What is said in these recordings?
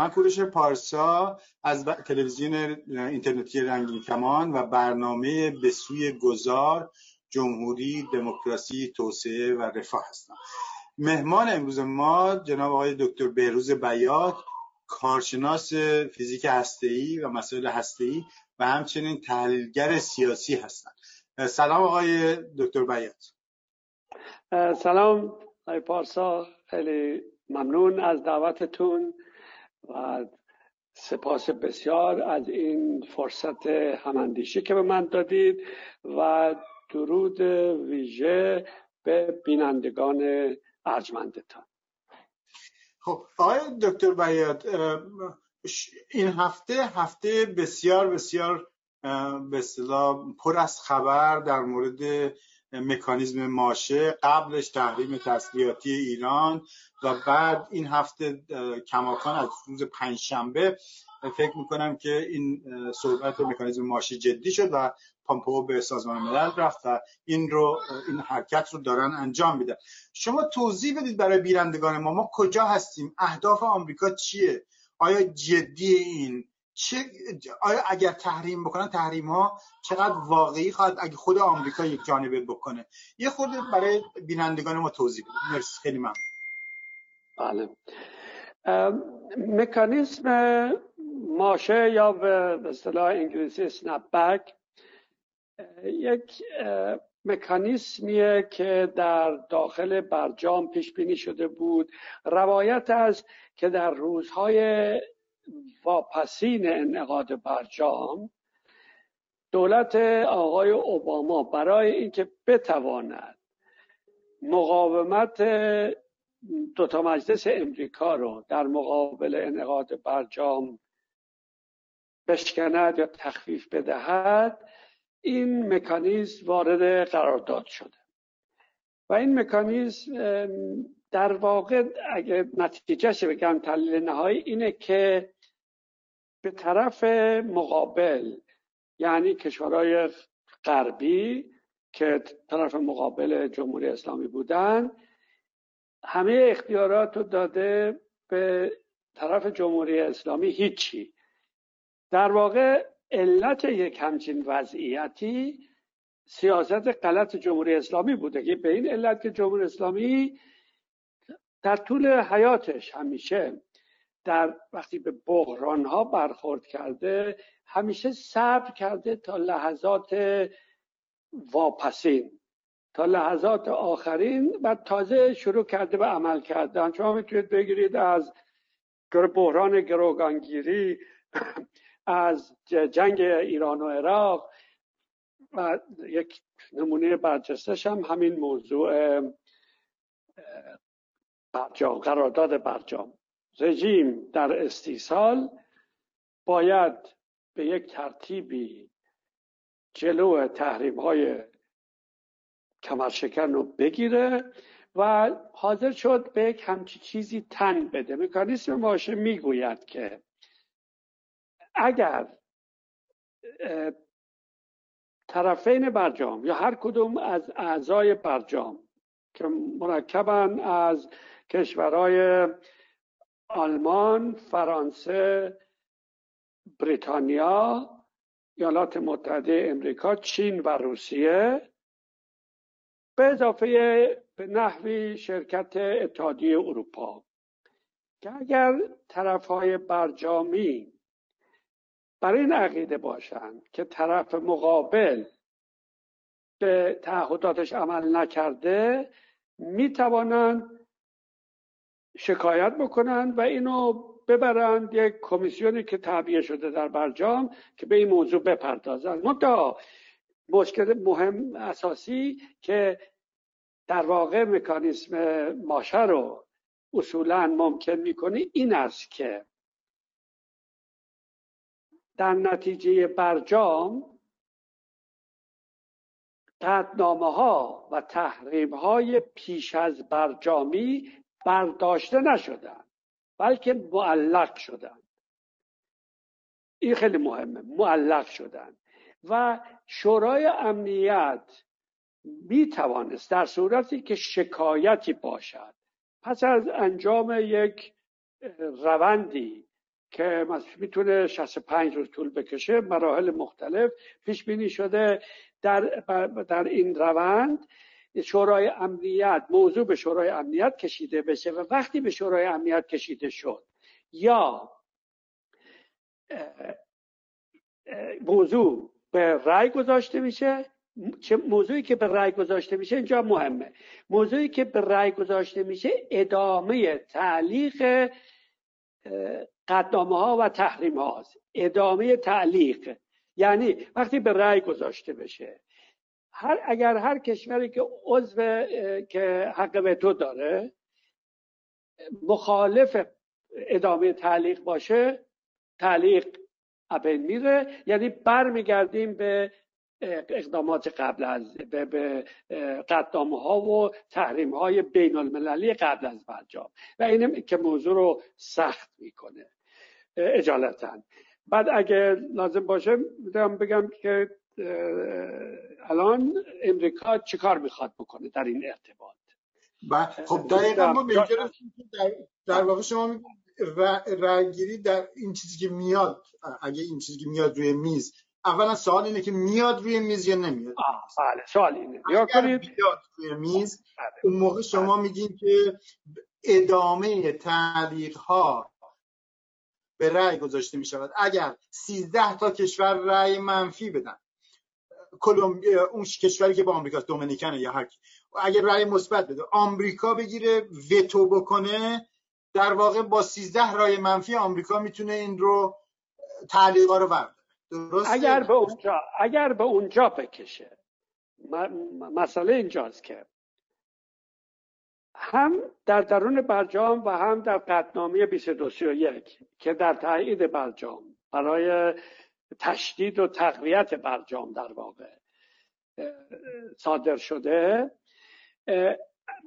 من کوروش پارسا از تلویزیون اینترنتی رنگین کمان و برنامه به سوی گذار جمهوری دموکراسی توسعه و رفاه هستم. مهمان امروز ما جناب آقای دکتر بهروز بیات کارشناس فیزیک هسته‌ای و مسائل هسته‌ای و همچنین تحلیلگر سیاسی هستند سلام آقای دکتر بیات. سلام آقای پارسا خیلی ممنون از دعوتتون. و سپاس بسیار از این فرصت هماندیشی که به من دادید و درود ویژه به بینندگان ارجمندتان. خب آقای دکتر بیاد این هفته هفته بسیار بسیار به پر از خبر در مورد مکانیزم ماشه قبلش تحریم تسلیحاتی ایران و بعد این هفته کماکان از روز پنجشنبه فکر می‌کنم که این صحبت مکانیزم ماشه جدی شد و پامپو به سازمان ملل رفت و این رو این حرکت رو دارن انجام میدن. شما توضیح بدید برای بیرندگان ما ما کجا هستیم؟ اهداف آمریکا چیه؟ آیا جدی این چه آیا اگر تحریم بکنن تحریم ها چقدر واقعی خواهد؟ اگه خود آمریکا یک جانبه بکنه. یه خود برای بینندگان ما توضیح بدید. مرسی. خیلی ممنون. بله. مکانیزم ماشه یا به اصطلاح انگلیسی سنپ بک یک مکانیسمیه که در داخل برجام پیش بینی شده بود. روایت از که در روزهای واپسین انعقاد برجام دولت آقای اوباما برای اینکه بتواند مقاومت دوتا مجلس امریکا رو در مقابل انعقاد برجام بشکند یا تخفیف بدهد این مکانیزم وارد قرارداد شده. و این مکانیزم در واقع اگه نتیجهش بگم تحلیل نهایی اینه که به طرف مقابل یعنی کشورهای غربی که طرف مقابل جمهوری اسلامی بودن همه اختیارات رو داده به طرف جمهوری اسلامی. هیچی. در واقع علت یک همچین وضعیتی سیاست غلط جمهوری اسلامی بوده که به این علت که جمهوری اسلامی در طول حیاتش همیشه در وقتی به بحران ها برخورد کرده همیشه صبر کرده تا لحظات واپسین تا لحظات آخرین و تازه شروع کرده به عمل کردن. شما می‌تونید بگیرید از بحران گروگانگیری از جنگ ایران و عراق و یک نمونه برجستش هم همین موضوع برجام قرارداد برجام. رژیم در استیصال باید به یک ترتیبی جلو تحریم های کمرشکن رو بگیره و حاضر شد به یک همچی چیزی تن بده. مکانیسم ماشه می‌گوید که اگر طرفین برجام یا هر کدوم از اعضای برجام که مرکبن از کشورهای آلمان، فرانسه، بریتانیا، ایالات متحده امریکا، چین و روسیه. به اضافه به نحوی شرکت اتحادیه اروپا. که اگر طرف های برجامی برای این عقیده باشند که طرف مقابل به تعهداتش عمل نکرده می توانند شکایت بکنند و اینو ببرند یک کمیسیونی که تعبیه شده در برجام که به این موضوع بپردازند منتها مشکل مهم اساسی که در واقع مکانیسم ماشه رو اصولا ممکن می‌کنه این است که در نتیجه برجام قدنامه ها و تحریم های پیش از برجامی برداشته نشدن بلکه معلق شدن. این خیلی مهمه معلق شدن. و شورای امنیت می توانست در صورتی که شکایتی باشد. پس از انجام یک روندی که می‌تونه 65 روز طول بکشه مراحل مختلف پیش بینی شده در, در این روند. شورای امنیت موضوع به شورای امنیت کشیده بشه و وقتی به شورای امنیت کشیده شد یا موضوع به رأی گذاشته میشه چه موضوعی که به رأی گذاشته میشه اینجا مهمه. موضوعی که به رأی گذاشته میشه ادامه تعلیق قدامه ها و تحریم هاست ادامه تعلیق. یعنی وقتی به رأی گذاشته بشه هر اگر هر کشوری که عضو که حق وتو داره مخالف ادامه تعلیق باشه تعلیق ابن میره. یعنی برمیگردیم به اقدامات قبل از به, به قدامه ها و تحریم های بین المللی قبل از برجام و اینه که موضوع رو سخت می‌کنه. اجالتا. بعد اگه لازم باشه می‌تونم بگم که الان امریکا چیکار می‌خواد بکنه در این ارتباط؟ خب دقیقا ما در, در واقع شما رأیگیری در این چیزی که میاد اگه این چیزی که میاد روی میز اولا سوال اینه که میاد روی میز یا نمیاد؟ بله سوال اینه. یا کنید. میاد روی میز بله. اون موقع شما بله. میگین که ادامه تعلیق ها به رأی گذاشته می شود اگر 13 تا کشور رأی منفی بدن کلمبیا اون کشوری که با آمریکا دومینیکن یا هر اگر رأی مثبت بده آمریکا بگیره وتو بکنه در واقع با 13 رأی منفی آمریکا می‌تونه این رو تعلیقا رو ورده درسته؟ اگر به اونجا اگر به اونجا بکشه. مسئله اینجاست که هم در درون برجام و هم در قدنامه 2231 که در تایید برجام برای تشدید و تقویت برجام در واقع صادر شده.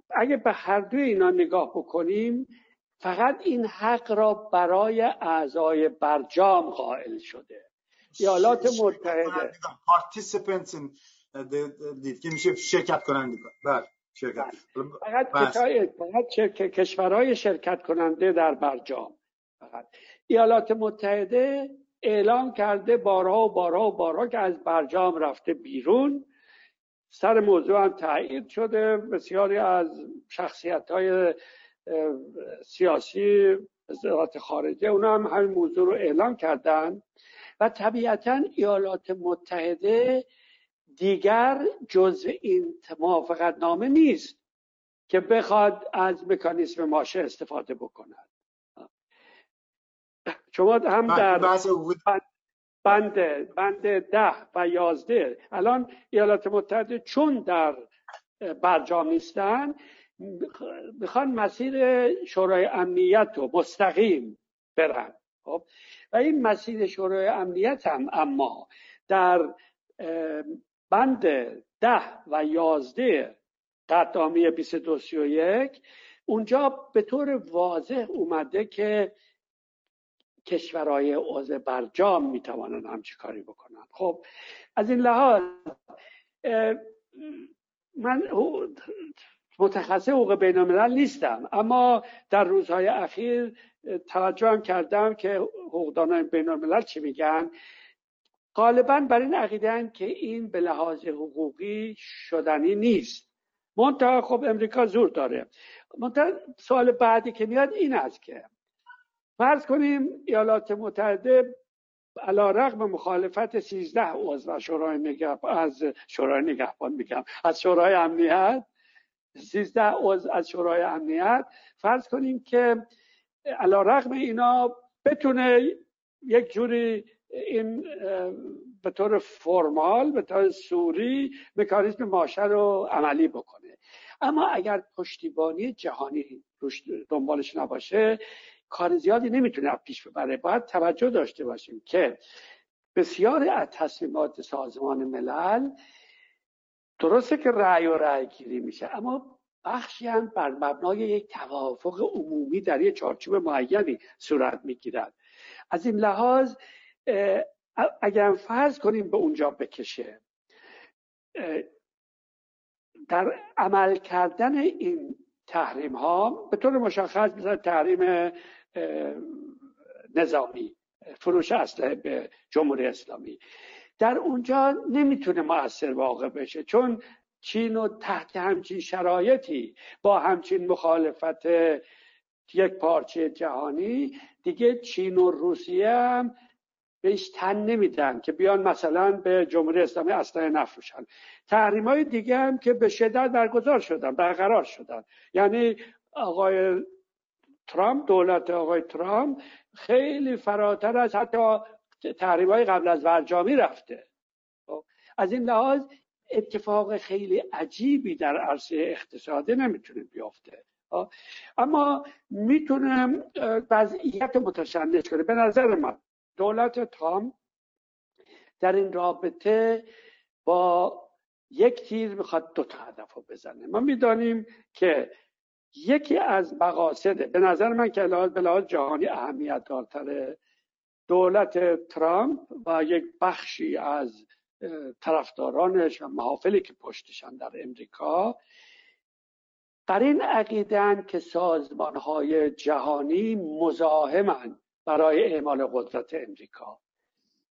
اگه به هر دوی اینا نگاه بکنیم فقط این حق را برای اعضای برجام قائل شده. ایالات متحده. که میشه شرکت کننده بله شرکت. بله. فقط فقط کشورهای شرکت کننده در برجام. فقط. ایالات متحده اعلام کرده بارها و بارها و بارها که از برجام رفته بیرون. سر موضوع هم تایید شده. بسیاری از شخصیت های سیاسی وزارت خارجه اونا هم همین موضوع رو اعلام کردن. و طبیعتا ایالات متحده دیگر جزء این موافقت نامه نیست که بخواد از مکانیسم ماشه استفاده بکند شما هم در بند بند ده و یازده الان ایالات متحده چون در برجام نیستن می‌خوان مسیر شورای امنیت رو مستقیم برن. خب؟ و این مسیر شورای امنیت هم اما در بند ده و یازده قطعامی 2231 اونجا به طور واضح اومده که کشورهای عضو برجام می‌توانند همچی کاری بکنن خب از این لحاظ من متخصص حقوق بین الملل نیستم اما در روزهای اخیر توجه هم کردم که حقوقدانان بین الملل چی میگن؟ غالبا بر این عقیدن که این به لحاظ حقوقی شدنی نیست. منتها خب امریکا زور داره. منتها سوال بعدی که میاد این است که فرض کنیم ایالات متحده علا رقم مخالفت 13 عضو شورای نگهبان از شورای نگهبان میگم از شورای امنیت 13 عضو از شورای امنیت فرض کنیم که علا رقم اینا بتونه یک جوری این به طور فرمال به طور سوری مکانیزم ماشه رو عملی بکنه. اما اگر پشتیبانی جهانی روش دنبالش نباشه کار زیادی نمی‌تونه پیش ببره. باید توجه داشته باشیم که بسیاری از تصمیمات سازمان ملل درسته که رأی و رأی گیری میشه اما بخشی هم بر مبنای یک توافق عمومی در یک چارچوب معینی صورت می‌گیرد. از این لحاظ اگر فرض کنیم به اونجا بکشه در عمل کردن این تحریم ها به طور مشخص مثل تحریم نظامی فروش اسلحه به جمهوری اسلامی. در اونجا نمی‌تونه مؤثر واقع بشه چون چین و تحت همچین شرایطی با همچین مخالفت یک پارچه جهانی دیگه چین و روسیه هم بهش تن نمیدن که بیان مثلا به جمهوری اسلامی اسلحه نفروشن تحریم های دیگه هم که به شدت برگزار شدن برقرار شدن. یعنی آقای ترامپ دولت آقای ترامپ خیلی فراتر از حتی تحریم های قبل از ورجامی رفته. خب، از این لحاظ اتفاق خیلی عجیبی در عرصه اقتصادی نمی‌تونه بیافته خب، اما می‌تونه وضعیت متشنج کنه. به نظر من دولت ترامپ در این رابطه با یک تیر می‌خواد دو تا هدف رو بزنه. ما می‌دانیم که یکی از مقاصد به نظر من که به لحاظ جهانی اهمیت دارتره دولت ترامپ و یک بخشی از طرفدارانش و محافلی که پشتشان در امریکا در این عقیدن که سازمان های جهانی مزاحمن برای اعمال قدرت امریکا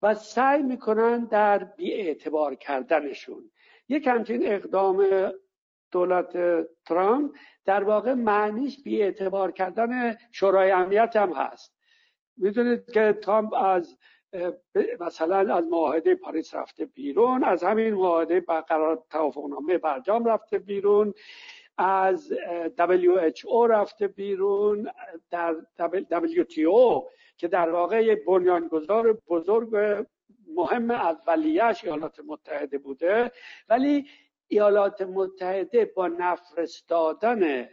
و سعی می‌کنن در بیاعتبار کردنشون. یک همچین اقدام دولت ترامپ در واقع معنیش بیاعتبار کردن شورای امنیت هم هست. می‌دونید که ترامپ از مثلا از معاهده پاریس رفته بیرون از همین معاهده برقرار توافقنامه برجام رفته بیرون از WHO رفته بیرون در WTO که در واقع بنیانگذار بزرگ مهم اولیش ایالات متحده بوده. ولی ایالات متحده با نفرستادن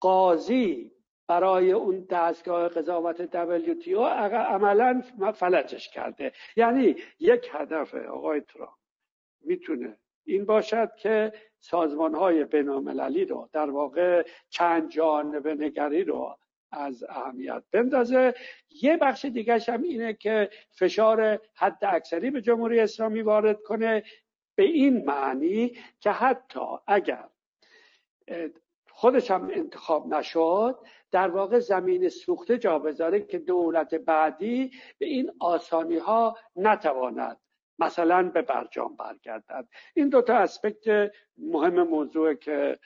قاضی برای اون دستگاه قضاوت WTO عملا فلجش کرده. یعنی یک هدف آقای ترامپ. می‌تونه این باشد که سازمان های بینالمللی رو در واقع چند جانبه نگری رو از اهمیت بندازه. یه بخش دیگه هم اینه که فشار حد اکثری به جمهوری اسلامی وارد کنه. به این معنی که حتی اگر خودش هم انتخاب نشد در واقع زمین سوخته جا بذاره که دولت بعدی به این آسانی ها نتواند مثلا به برجام برگردد. این دوتا اسپکت مهم موضوع که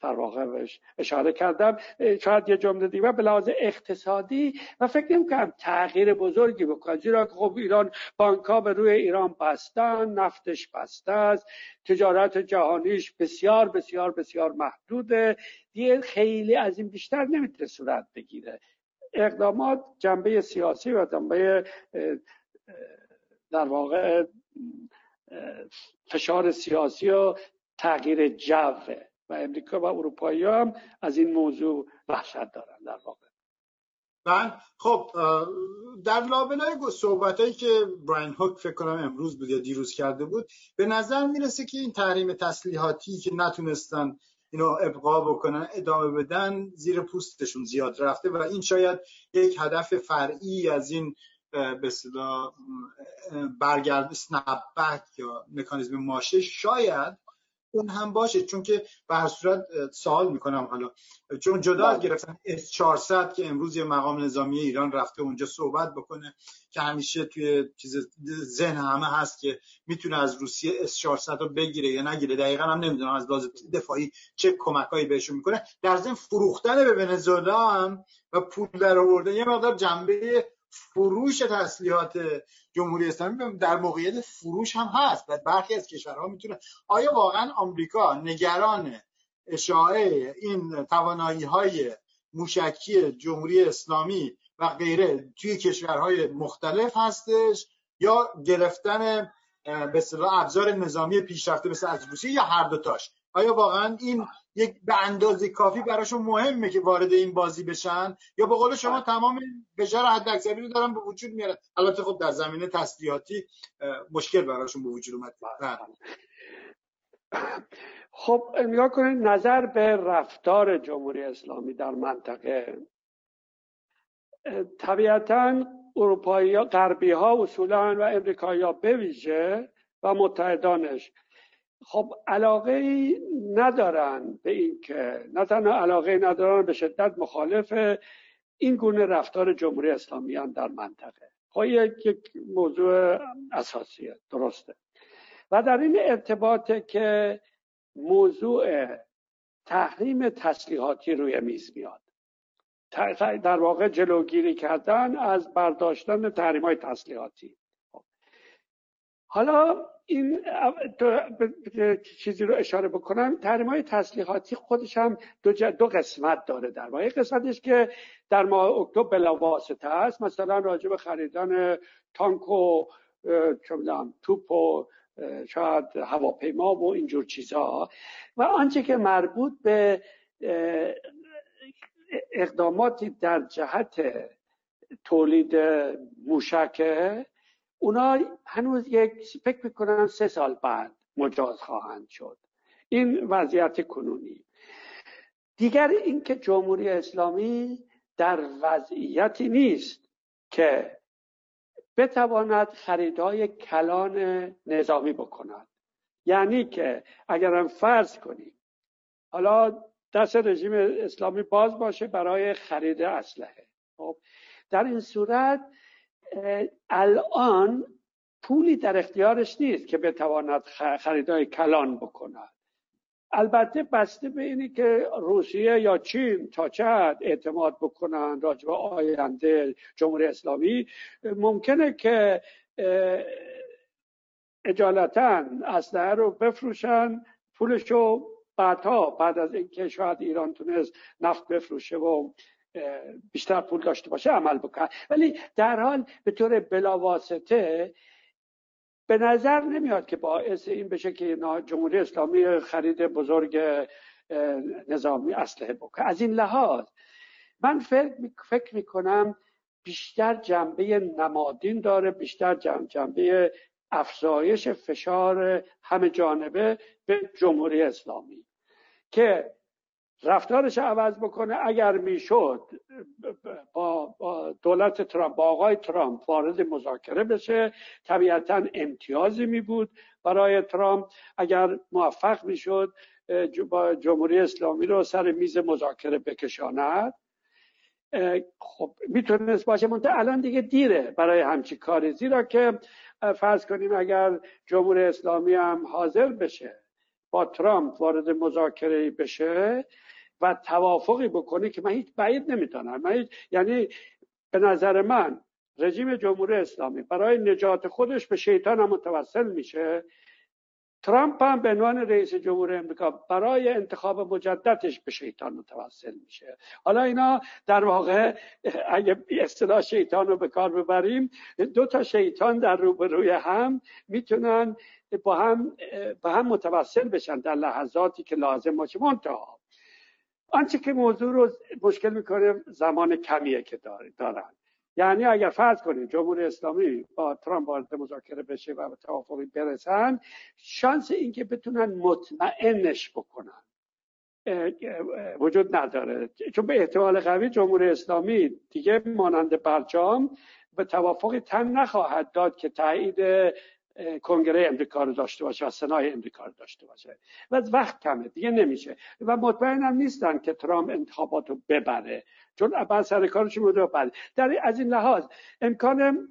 در واقع اشاره کردم. شاید یه جمله دیگه به لحاظ اقتصادی و فکر نمی کنم تغییر بزرگی بکنه. زیرا که خب ایران بانک ها به روی ایران بستن نفتش بسته است. تجارت جهانیش بسیار بسیار بسیار محدوده. دیگه خیلی از این بیشتر نمی‌تونه صورت بگیره. اقدامات جنبه سیاسی و جنبه در واقع فشار سیاسی و تغییر جوه. و امریکا و اروپایی هم از این موضوع وحشت دارن در واقع. بله خب در لابلای صحبت هایی که براین هوک فکر کنم امروز بود یا دیروز کرده بود به نظر می‌رسه که این تحریم تسلیحاتی که نتونستن اینو ابقا بکنن ادامه بدن زیر پوستشون زیاد رفته و این شاید یک هدف فرعی از این به صدا برگرد سنپ یا مکانیزم ماشه شاید اون هم باشه چون که به هر صورت سوال می‌کنم حالا چون جدا از بله. گرفتن اس 400 که امروز یه مقام نظامی ایران رفته اونجا صحبت بکنه که همیشه توی چیز ذهن همه هست که می‌تونه از روسیه اس 400 رو بگیره یا نگیره دقیقا هم نمی‌دونم از لحاظ دفاعی چه کمکایی بهشون می‌کنه در ضمن فروختن به ونزوئلا هم و پول در آوردن یه مقدار جنبه فروش تسلیحات جمهوری اسلامی در موقعیت فروش هم هست. و برخی از کشورها می‌تونه آیا واقعا آمریکا نگران اشاعه این توانایی های موشکی جمهوری اسلامی و غیره توی کشورهای مختلف هستش یا گرفتن به ابزار نظامی پیشرفته مثل از روسیه یا هر دوتاش؟ آیا واقعا این یک به اندازه کافی براشون مهمه که وارد این بازی بشن. یا به قول شما تمام بشار حد اکثری رو دارن به وجود میارن. البته خب در زمینه تسلیحاتی مشکل براشون به وجود اومد. خب نگاه کنید نظر به رفتار جمهوری اسلامی در منطقه. طبیعتا اروپایی غربی ها اصولا و امریکایی ها بویژه و متحدانش خب علاقه ندارن به این که نه تنها علاقه ندارن به شدت مخالف این گونه رفتار جمهوری اسلامیان در منطقه. خب یک موضوع اساسیه درسته. و در این ارتباطه که موضوع تحریم تسلیحاتی روی میز میاد. در واقع جلوگیری کردن از برداشتن تحریم های تسلیحاتی. خب. حالا این چیزی رو اشاره بکنم. تحریم های تسلیحاتی خودش هم دو, دو قسمت داره. در واقع قسمتش که در ماه اکتبر بلاواسطه است. مثلا راجع به خریدن تانک و توپ و شاید هواپیما و اینجور چیزها و آنچه که مربوط به اقداماتی در جهت تولید موشکه اونا هنوز یک فکر می‌کنم سه سال بعد مجاز خواهند شد. این وضعیت کنونی. دیگر اینکه جمهوری اسلامی در وضعیتی نیست که بتواند خریدهای کلان نظامی بکند. یعنی که اگرم فرض کنیم حالا دست رژیم اسلامی باز باشه برای خرید اسلحه. خب در این صورت الان پولی در اختیارش نیست که بتواند خریدهای کلان بکند. البته بسته به اینی که روسیه یا چین تا چه اعتماد بکنن راجع به آینده جمهوری اسلامی. ممکنه که اجالتا اسلحه رو بفروشن پولش رو بعدها بعد از اینکه شاید ایران تونست نفت بفروشه و بیشتر پول داشته باشه عمل بکنه. ولی در حال به طور بلاواسطه به نظر نمیاد که باعث این بشه که جمهوری اسلامی خرید بزرگ نظامی اسلحه بکنه. از این لحاظ من فکر می‌کنم بیشتر جنبه نمادین داره بیشتر جنبه افزایش فشار همه جانبه به جمهوری اسلامی که رفتارش عوض بکنه اگر می‌شد با, دولت ترامپ با آقای ترامپ وارد مذاکره بشه طبیعتا امتیازی می بود برای ترامپ. اگر موفق می‌شد با جمهوری اسلامی رو سر میز مذاکره بکشاند. خب می‌تونست باشه. منتها الان دیگه دیره برای همچی کاری. زیرا که فرض کنیم اگر جمهوری اسلامی هم حاضر بشه با ترامپ وارد مذاکره بشه و توافقی بکنه که من هیچ بعید نمی‌دانم. من یعنی به نظر من رژیم جمهوری اسلامی برای نجات خودش به شیطان هم متوسل میشه. ترامپ هم به عنوان رئیس جمهور امریکا برای انتخاب مجددش به شیطان متوسل میشه. حالا اینا در واقع اگه اصطلاح شیطان رو به کار ببریم دو تا شیطان در روبروی هم می‌تونن با هم با هم متوسل بشن در لحظاتی که لازم باشه. منتها آنچه که موضوع رو مشکل می‌کنه زمان کمیه که دارن. یعنی اگر فرض کنیم جمهوری اسلامی با ترامپ وارد مذاکره بشه و به توافقی برسن شانس اینکه بتونن مطمئنش بکنن. وجود نداره. چون به احتمال قوی جمهوری اسلامی دیگه مانند برجام به توافقی تن نخواهد داد که تایید کنگره امریکا رو داشته باشه و سنای امریکا رو داشته باشه. و وقت کمه دیگه نمیشه. و مطمئنم نیستن که ترامپ انتخابات رو ببره. چون بعد سر کارش بوده بعد. در از این لحاظ امکان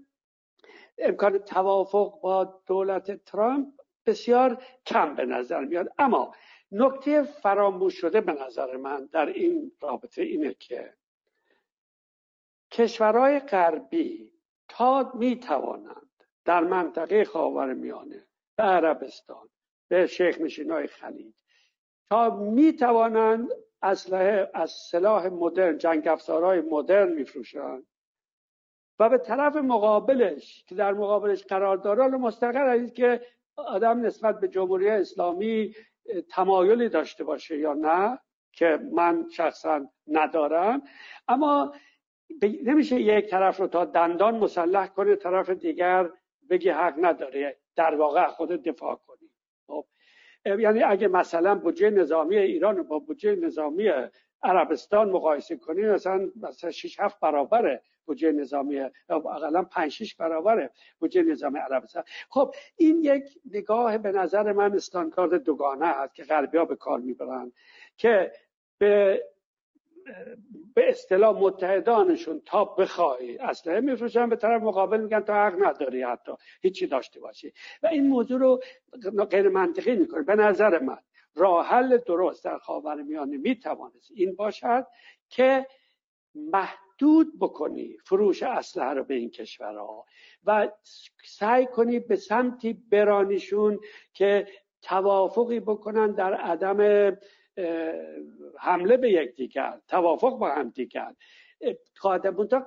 امکان توافق با دولت ترامپ بسیار کم به نظر میاد. اما نکته فراموش شده به نظر من در این رابطه اینه که کشورهای غربی تا می‌توانند در منطقه خاور میانه به عربستان به شیخ نشینای خلیج تا می توانند اسلحه از سلاح مدرن جنگ افزارهای مدرن میفروشند. و به طرف مقابلش که در مقابلش قرار داره مستقر است که آدم نسبت به جمهوری اسلامی تمایلی داشته باشه یا نه که من شخصا ندارم. اما نمیشه یک طرف رو تا دندان مسلح کنه طرف دیگر بگی حق نداره در واقع خود دفاع کنی. خب یعنی اگه مثلا بودجه نظامی ایران با بودجه نظامی عربستان مقایسه کنیم مثلا مثلا 6 7 برابره بودجه نظامی اقلا 5 6 برابره بودجه نظامی عربستان. خب این یک نگاه به نظر من استاندارد دوگانه است که غربی ها به کار می‌برن که به به اصطلاح متحدانشون تا بخوای. اسلحه میفروشن به طرف مقابل میگن تا حق نداری حتی. هیچی داشته باشی. و این موضوع رو غیر منطقی می‌کنه. به نظر من راه حل درست در خاورمیانه می‌توانست این باشد که محدود بکنی فروش اسلحه رو به این کشورها و سعی کنی به سمتی برانیشون که توافقی بکنن در عدم حمله به یکدیگر توافق با هم دیگر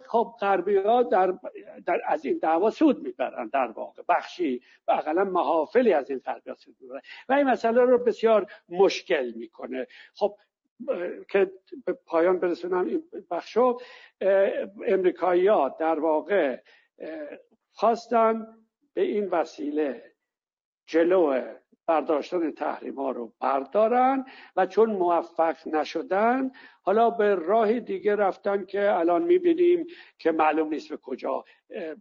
خب غربی ها در, در از این دعوا سود می‌برن در واقع. بخشی و اقلا محافلی از این غربی سود می‌برن. و این مسئله رو بسیار مشکل می‌کنه. خب که به پایان برسونم این بخشو امریکایی ها در واقع خواستن به این وسیله جلو برداشتن تحریم ها رو بردارن و چون موفق نشدن حالا به راه دیگه رفتن که الان می‌بینیم که معلوم نیست به کجا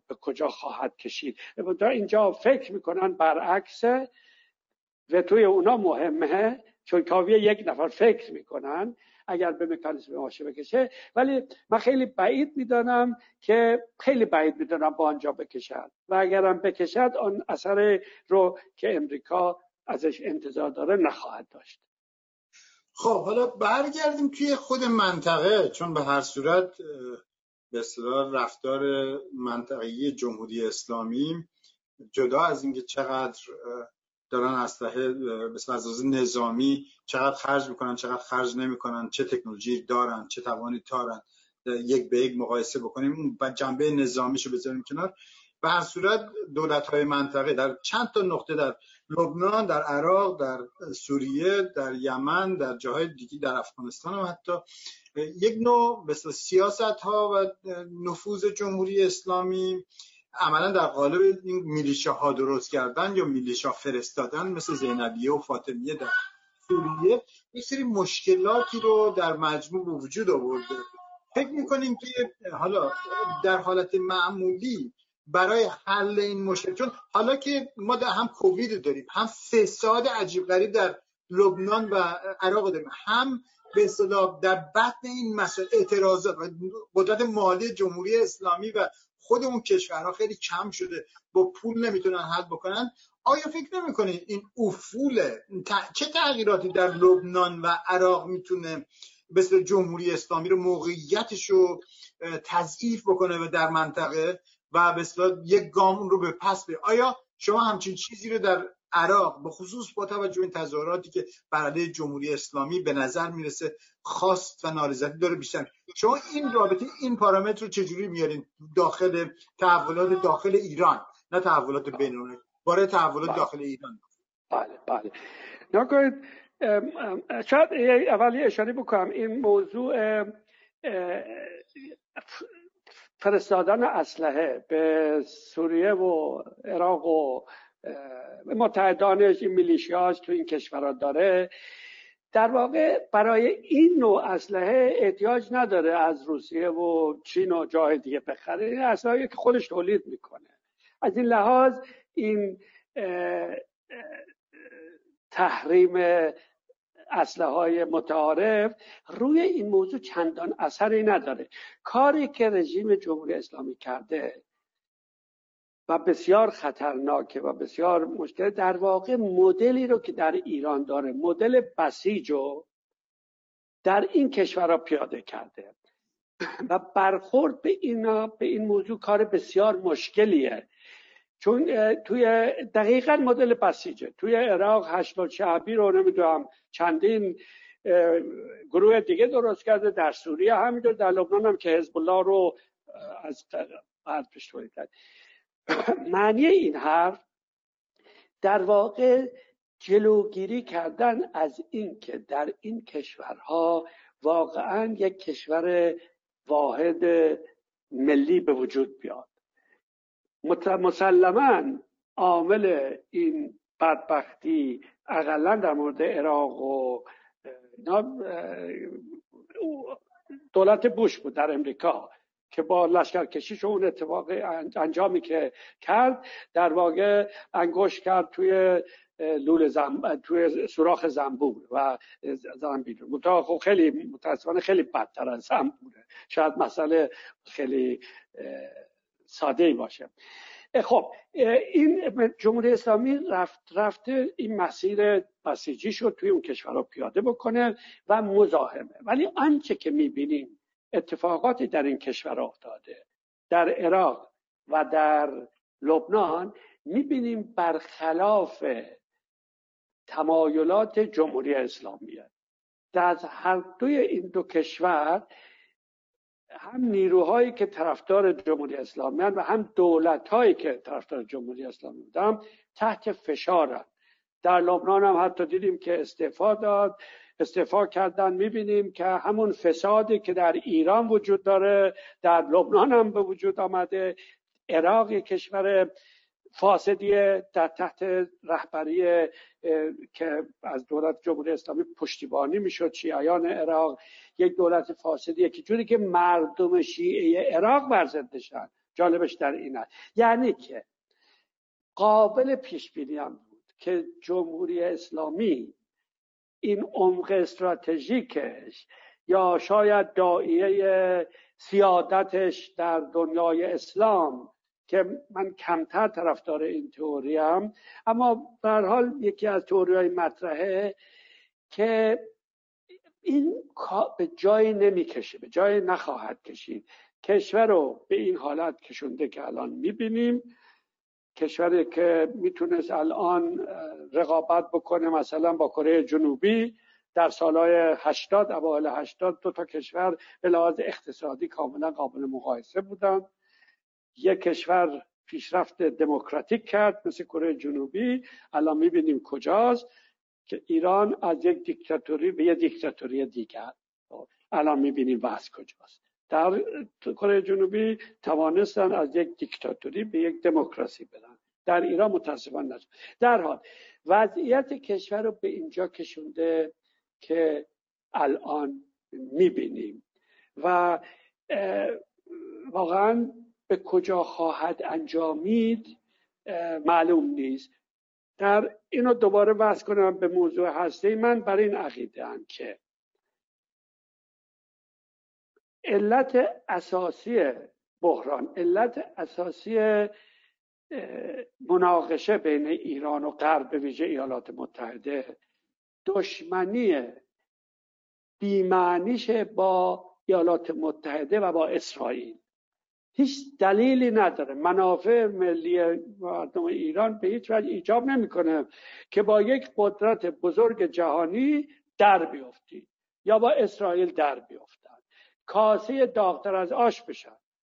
به کجا خواهد کشید. اینجا فکر می‌کنن برعکس و توی اونا مهمه چون کاویه یک نفر فکر می‌کنن اگر به مکانیزم ماشه بکشه. ولی من خیلی بعید می‌دانم که خیلی بعید می‌دانم با آنجا بکشد و اگرم بکشد آن اثر رو که امریکا ازش انتظار داره نخواهد داشت. خب حالا برگردیم توی خود منطقه چون به هر صورت به اصطلاح رفتار منطقی جمهوری اسلامی جدا از اینکه چقدر دارن اسلحه به از نظامی چقدر خرج می‌کنن چقدر خرج نمی‌کنن چه تکنولوژی دارن چه توانی دارن یک به یک مقایسه بکنیم. و جنبه نظامیشو بذاریم کنار. به هر صورت دولت های منطقه در چند تا نقطه در لبنان در عراق در سوریه در یمن در جاهای دیگه در افغانستان و حتی یک نوع مثل سیاست ها و نفوذ جمهوری اسلامی عملا در قالب این میلیشا ها درست کردن یا میلیشا فرستادن مثل زینبیه و فاطمیه در سوریه یک سری مشکلاتی رو در مجموع وجود آورده. فکر می‌کنیم که حالا در حالت معمولی برای حل این مشکل. چون حالا که ما در هم کووید داریم هم فساد عجیب غریب در لبنان و عراق داریم هم به اصطلاح در بطن این مسائل اعتراضات و قدرت مالی جمهوری اسلامی و خود اون کشورها خیلی کم شده با پول نمی‌تونن حل بکنن. آیا فکر نمی‌کنید این افول چه تغییراتی در لبنان و عراق می‌تونه به جمهوری اسلامی رو موقعیتش رو تضعیف بکنه و در منطقه؟ و به یک گام رو به پس به آیا شما همچین چیزی رو در عراق به خصوص با توجه این تظاهراتی که بر جمهوری اسلامی به نظر می‌رسه خواست و نارضایتی داره بیشتر شما این رابطه این پارامتر رو چجوری میارین داخل تحولات داخل ایران؟ نه تحولات بینونه باره تحولات بله. داخل ایران. بله بله. نکنید شاید اولی اشاره بکنم. این موضوع فرستادن اسلحه به سوریه و عراق و متحدانش این میلیشیاش تو این کشورها داره. در واقع برای این نوع اسلحه احتیاج نداره از روسیه و چین و جای دیگه بخره. این اسلحه که خودش تولید می‌کنه. از این لحاظ این تحریم اسلحه های متعارف روی این موضوع چندان اثری نداره. کاری که رژیم جمهوری اسلامی کرده و بسیار خطرناکه و بسیار مشکل در واقع مدلی رو که در ایران داره مدل بسیج رو در این کشورها پیاده کرده. و برخورد به اینا به این موضوع کار بسیار مشکلیه. چون توی دقیقا مدل بسیجه. توی عراق هشت شعبی رو نمی‌دونم چندین گروه دیگه درست کرده. در سوریه همینطور در لبنان هم که حزب الله رو از قرد پیشتوری کرد معنی این حرف در واقع جلوگیری کردن از این که در این کشورها واقعا یک کشور واحد ملی به وجود بیاد. مسلما عامل این بدبختی اقلا در مورد عراق و دولت بوش بود در امریکا که با لشکرکشیش اون اتفاق انجامی که کرد در واقع انگوش کرد توی لول زم... توی سوراخ زنبور و زنبیل خب خیلی متاسفانه خیلی بدتر از زنبوره. شاید مسئله خیلی ساده ای باشه خب این جمهوری اسلامی رفت رفته این مسیر بسیجی شد توی اون کشورها پیاده بکنه و مزاحمه. ولی آنچه که می‌بینیم اتفاقاتی در این کشور افتاده. در عراق و در لبنان می‌بینیم برخلاف تمایلات جمهوری اسلامیه. در هر دوی این دو کشور هم نیروهایی که طرفدار جمهوری اسلامی و هم دولتهایی که طرفدار جمهوری اسلامی بودن تحت فشارن در لبنان هم حتی دیدیم که استعفا داد استعفا کردن می‌بینیم که همون فسادی که در ایران وجود داره در لبنان هم به وجود آمده عراق کشور فاسدیه در تحت رهبری که از دولت جمهوری اسلامی پشتیبانی می‌شد شیعیان عراق. یک دولت فاسدیه که جوری که مردم شیعه عراق برزندشن جالبش در این است یعنی که قابل پیش بینی بود که جمهوری اسلامی این عمق استراتژیکش یا شاید دائیه سیادتش در دنیای اسلام که من کمتر طرفدار این تئوری هم اما به حال یکی از تئوری های مطرحه که این به جای نمی‌کشه به جای نخواهد کشید. کشور رو به این حالت کشونده که الان می‌بینیم کشوری که می‌تونست الان رقابت بکنه مثلا با کره جنوبی در سالهای 80 اوایل 80 دو تا کشور به لحاظ اقتصادی کاملا قابل مقایسه بودن. یک کشور پیشرفت دموکراتیک کرد مثل کره جنوبی. الان می‌بینیم کجاست. که ایران از یک دیکتاتوری به یک دیکتاتوری دیگر الان می‌بینیم وضع کجاست. در کره جنوبی توانستن از یک دیکتاتوری به یک دموکراسی برن. در ایران متاسفانه نشد. در حال وضعیت کشور رو به اینجا کشونده که الان می‌بینیم. و واقعا به کجا خواهد انجامید معلوم نیست. در اینو دوباره بحث کنم به موضوع هسته من برای این عقیده هم که علت اساسی بحران علت اساسی مناقشه بین ایران و غرب به ویژه ایالات متحده دشمنی بیمعنیش با ایالات متحده و با اسرائیل. هیچ دلیلی نداره. منافع ملی مردم ایران به هیچ وجه ایجاب نمی‌کنه که با یک قدرت بزرگ جهانی در بیفتید یا با اسرائیل در بیفتن کاسه داغتر از آش بشن.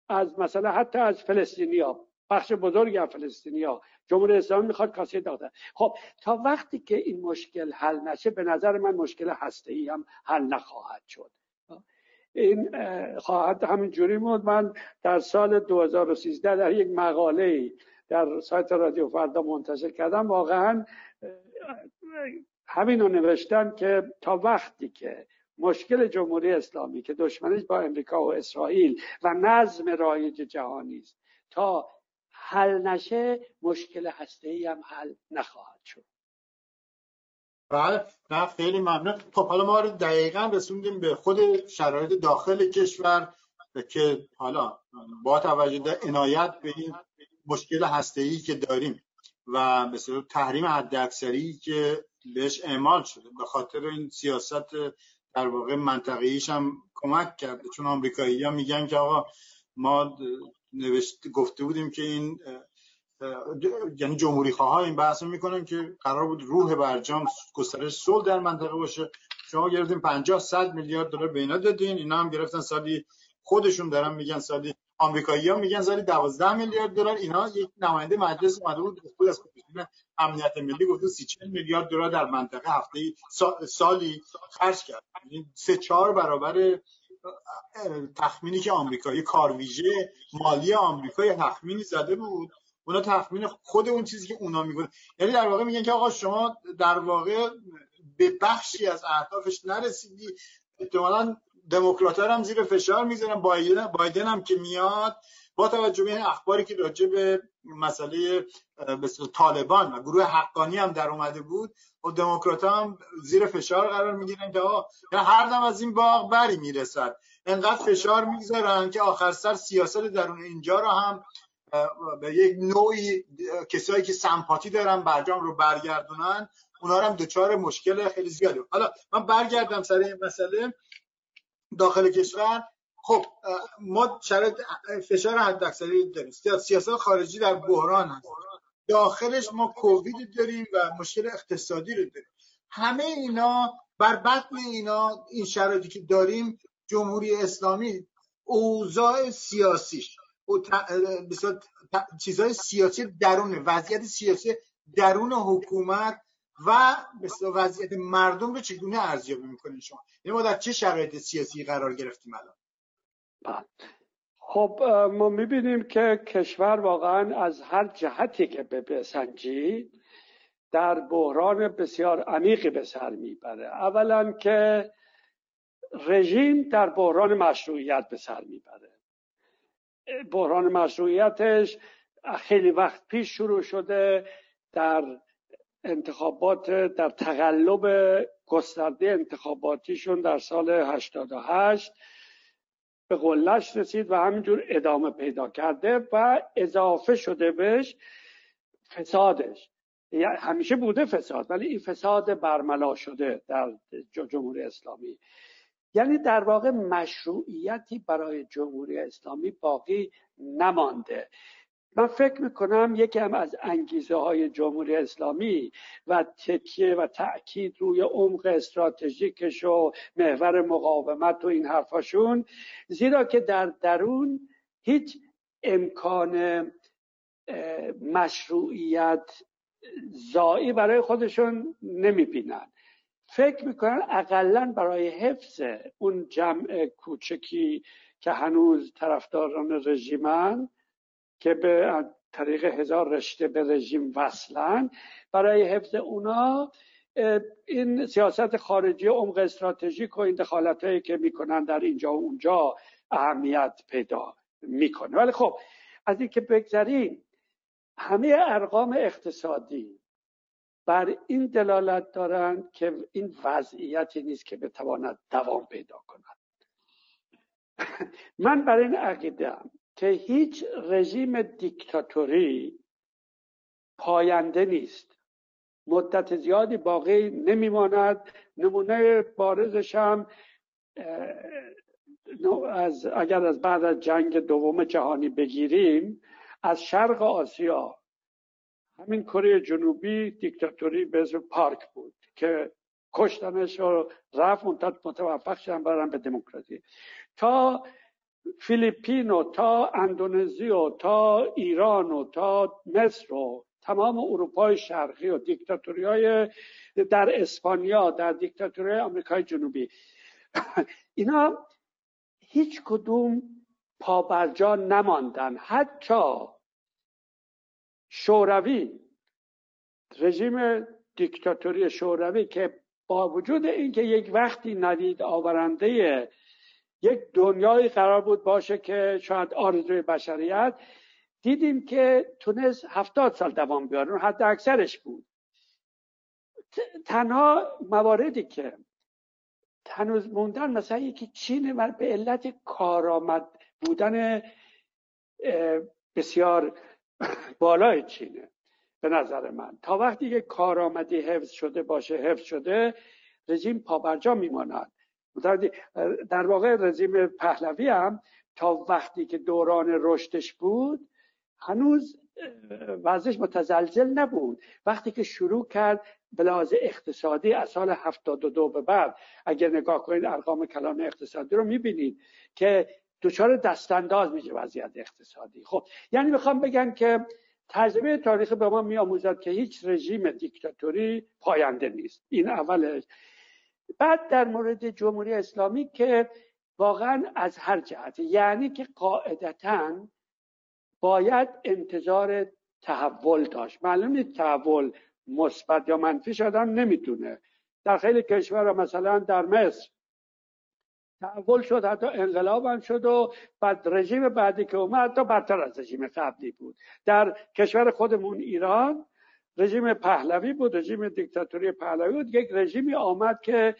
از مثلا حتی از فلسطینیا بخش بزرگی از فلسطینیا جمهوری اسلامی می‌خواد کاسه داغتر. خب تا وقتی که این مشکل حل نشه به نظر من مشکل هسته ای هم حل نخواهد شد. این خواهد همین جوری بود. من در سال 2013 در یک مقاله در سایت رادیو فردا منتشر کردم. واقعا همین رو نوشتن که تا وقتی که مشکل جمهوری اسلامی که دشمنش با امریکا و اسرائیل و نظم رایج جهانی است تا حل نشه مشکل هسته ای هم حل نخواهد بله نه خیلی ممنون. خب حالا ما رو دقیقا رسوندیم به خود شرایط داخل کشور که حالا با توجه به عنایت به این مشکل هسته که داریم و مثل تحریم حد اکثری که بهش اعمال شده به خاطر این سیاست در واقع منطقیش هم کمک کرده. چون آمریکایی ها میگن که آقا ما نوشت گفته بودیم که این یعنی جمهوری خواه این بحث می‌کنن که قرار بود روح برجام گسترش صلح در منطقه باشه. شما گرفتین 50 100 میلیارد دلار به اینا دادین. اینا هم گرفتن سالی خودشون دارن میگن سالی آمریکایی ها میگن سالی 12 میلیارد دلار. اینا یک نماینده مجلس اومده بود از کمیسیون امنیت ملی گفت 30 میلیارد دلار در منطقه هفته سالی خرج کرد. یعنی سه چهار برابر تخمینی که آمریکایی کارویژه مالی آمریکا تخمینی زده بود. اونا تخمین خود اون چیزی که اونا میگن. یعنی در واقع میگن که آقا شما در واقع به بخشی از اهدافش نرسیدی. احتمالا دموکرات هم زیر فشار می‌ذارن. بایدن, بایدن هم که میاد. با توجه به اخباری که راجع به مسئله طالبان و گروه حقانی هم در اومده بود و دموکرات هم زیر فشار قرار می‌گیرن که هر دم از این باغ بری می‌رسد. انقدر فشار می‌گذارن که آخر سر سیاست درون اینجا رو هم به یک نوعی کسایی که سمپاتی دارن برجام رو برگردونن اونا هم دچار مشکل خیلی زیاده. حالا من برگردم سر این مسئله داخل کشور. خب ما شرط فشار حداکثری داریم. سیاست خارجی در بحران هست. داخلش ما کووید داریم و مشکل اقتصادی رو داریم. همه اینا بر بطن اینا این شرایطی که داریم جمهوری اسلامی اوضاع سیاسیش چیزهای سیاسی درون وضعیت سیاسی درون حکومت و وضعیت مردم رو چگونه ارزیابی می‌کنید شما؟ یعنی ما در چه شرایط سیاسی قرار گرفتیم الان. خب ما می‌بینیم که کشور واقعا از هر جهتی که بسنجی در بحران بسیار عمیقی به سر می‌بره. اولا که رژیم در بحران مشروعیت به سر می‌بره. بحران مشروعیتش. خیلی وقت پیش شروع شده در انتخابات در تقلب گسترده انتخاباتیشون در سال 88 به قلش رسید و همینجور ادامه پیدا کرده و اضافه شده بهش فسادش. یعنی همیشه بوده فساد ولی این فساد برملا شده در جمهوری اسلامی. یعنی در واقع مشروعیتی برای جمهوری اسلامی باقی نمانده. من فکر می‌کنم یکم از انگیزه های جمهوری اسلامی و تکیه و تاکید روی عمق استراتژیکش و محور مقاومت و این حرفاشون زیرا که در درون هیچ امکان مشروعیت زایی برای خودشون نمی‌بینن. فکر می‌کنن اقلا برای حفظ اون جمع کوچکی که هنوز طرفداران رژیمن که به طریق هزار رشته به رژیم وصلن برای حفظ اونا این سیاست خارجی عمق استراتژیک و این دخالت هایی که می‌کنن در اینجا و اونجا اهمیت پیدا می‌کنه. ولی خب از اینکه بگذریم همه ارقام اقتصادی بر این دلالت دارند که این وضعیتی نیست که بتواند دوام پیدا کند. من بر این عقیده که هیچ رژیم دیکتاتوری پاینده نیست. مدت زیادی باقی نمیماند. نمونه بارزش هم از اگر از بعد از جنگ دوم جهانی بگیریم از شرق آسیا همین کره جنوبی دیکتاتوری به اسم پارک بود که کشتنش و رفت متوفق شدن برن به دموکراسی. تا فیلیپین و تا اندونزی و تا ایران و تا مصر و تمام اروپای شرقی و دیکتاتوری های در اسپانیا در دیکتاتوری آمریکای جنوبی. اینا هیچ کدوم پابرجا نماندن. حتی شوروی رژیم دیکتاتوری شوروی که با وجود اینکه یک وقتی ندید آورنده یک دنیایی قرار بود باشه که شاید آرزوی بشریت دیدیم که تونست هفتاد سال دوام بیاره حد اکثرش بود. تنها مواردی که هنوز موندن مثلا یکی چین و به علت کارآمد بودن بسیار بالای چینه. به نظر من. تا وقتی که کارآمدی حفظ شده باشه حفظ شده رژیم پابرجا میماند. در واقع رژیم پهلوی هم تا وقتی که دوران رشدش بود هنوز وضعش متزلزل نبود. وقتی که شروع کرد به اقتصادی از سال 72 به بعد اگر نگاه کنید ارقام کلان اقتصادی رو می‌بینید که دچار دستانداز میشه وضعیت اقتصادی. خب یعنی می‌خوام بگم که تجربه تاریخ به ما میآموزد که هیچ رژیم دیکتاتوری پاینده نیست. این اولش. بعد در مورد جمهوری اسلامی که واقعا از هر جهت یعنی که قاعدتا باید انتظار تحول داشت. معلوم نیست تحول مثبت یا منفی شدن نمی‌تونه. در خیلی کشور مثلا در مصر تحول شد حتی انقلاب هم شد و بعد رژیم بعدی که اومد حتی بدتر از رژیم قبلی بود. در کشور خودمون ایران رژیم پهلوی بود رژیم دیکتاتوری پهلوی بود. یک رژیمی آمد که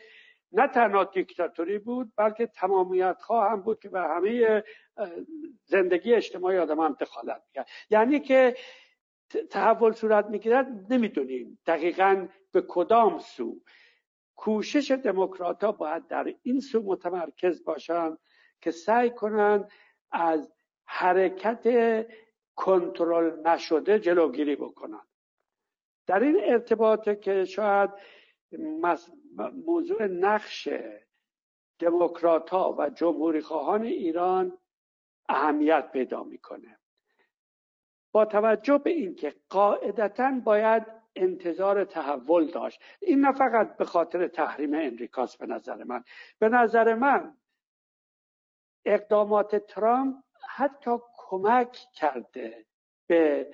نه تنها دیکتاتوری بود بلکه تمامیت خواه هم بود که به همه زندگی اجتماعی آدم هم دخالت می‌کرد. یعنی که تحول صورت می‌گیرد نمی‌دونیم دقیقا به کدام سو. کوشش دموکرات ها باید در این سو متمرکز باشند که سعی کنند از حرکت کنترل نشده جلوگیری بکنند در این ارتباط که شاید موضوع نقش دموکرات ها و جمهوری خواهان ایران اهمیت پیدا می‌کنه. با توجه به اینکه قاعدتا باید انتظار تحول داشت. این نه فقط به خاطر تحریم امریکاست به نظر من. به نظر من اقدامات ترامپ حتی کمک کرده به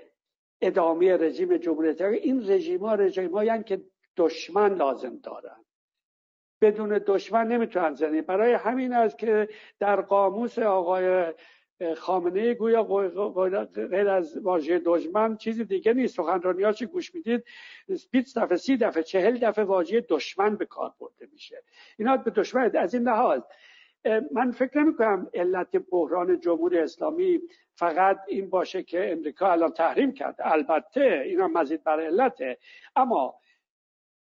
ادامه رژیم جمهوری این رژیم ها رژیم که دشمن لازم دارن. بدون دشمن نمی‌تونن زنی برای همین است که در قاموس آقای خامنه گویا غیر از واژه دشمن چیزی دیگه نیست. سخنرانیاش گوش می‌دید؟ 20 دفعه سی دفعه چهل دفعه واژه دشمن به کار برده میشه. اینا به دشمن از این لحاظ من فکر نمی کنم علت بحران جمهوری اسلامی فقط این باشه که امریکا الان تحریم کرد البته اینا مزید بر علته. اما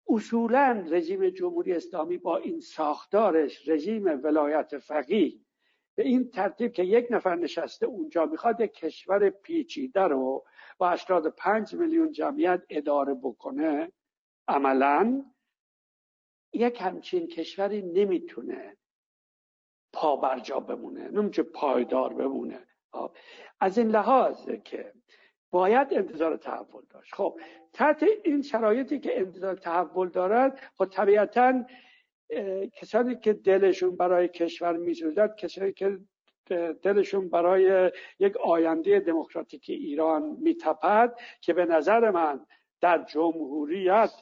اصولا رژیم جمهوری اسلامی با این ساختارش رژیم ولایت فقیه به این ترتیب که یک نفر نشسته اونجا می‌خواد یک کشور پیچیده رو با 85 میلیون جمعیت اداره بکنه عملا یک همچین کشوری نمی‌تونه پا برجا بمونه نمی‌تونه پایدار بمونه. خب، از این لحاظ که باید انتظار تحول داشت. خب تحت این شرایطی که انتظار تحول دارد خب طبیعتا کسانی که دلشون برای کشور میسوزد کسانی که دلشون برای یک آینده دموکراتیک ایران میتپد که به نظر من در جمهوریت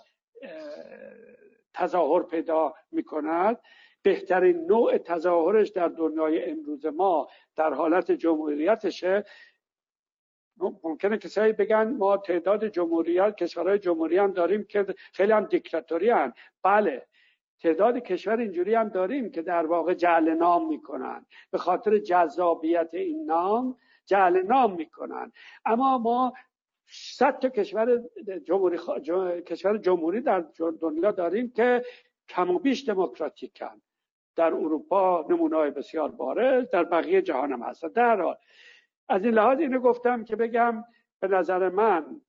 تظاهر پیدا می‌کند بهترین نوع تظاهرش در دنیای امروز ما در حالت جمهوریتشه ممکنه کسایی بگن ما تعداد جمهوریت کشورهای جمهوری هم داریم که خیلی هم دیکتاتوری هم. بله تعداد کشور اینجوری هم داریم که در واقع جعل نام می‌کنن. به خاطر جذابیت این نام جعل نام می‌کنن. اما ما صد تا کشور جمهوری, کشور جمهوری در دنیا داریم که کم و بیش دموکراتیکن. در اروپا نمونه بسیار بارز در بقیه جهان هم هست. در حال از این لحاظ اینو گفتم که بگم به نظر من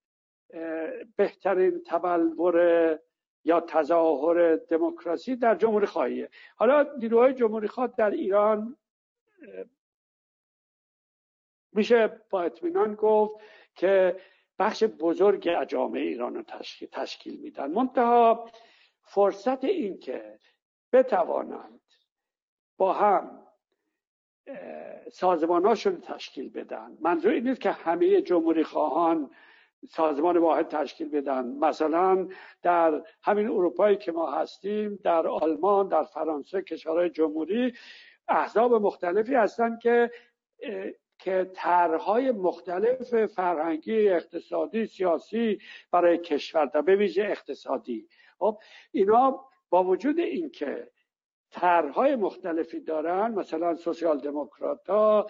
بهترین تبلور یا تظاهر دموکراسی در جمهوری خواهیه حالا نیروهای جمهوری خواه در ایران میشه با اطمینان گفت که بخش بزرگ جامعه ایران رو تشکیل, تشکیل میدن. منتها فرصت این که بتوانند با هم سازماناشون تشکیل بدن. منظور این نیست که همه جمهوری خواهان سازمان واحد تشکیل بدن. مثلا در همین اروپایی که ما هستیم در آلمان در فرانسه کشورهای جمهوری احزاب مختلفی هستند که که طرحهای مختلف فرهنگی اقتصادی سیاسی برای کشور در به ویژه اقتصادی. خب اینا با وجود اینکه طرحهای مختلفی دارن مثلا سوسیال دموکرات ها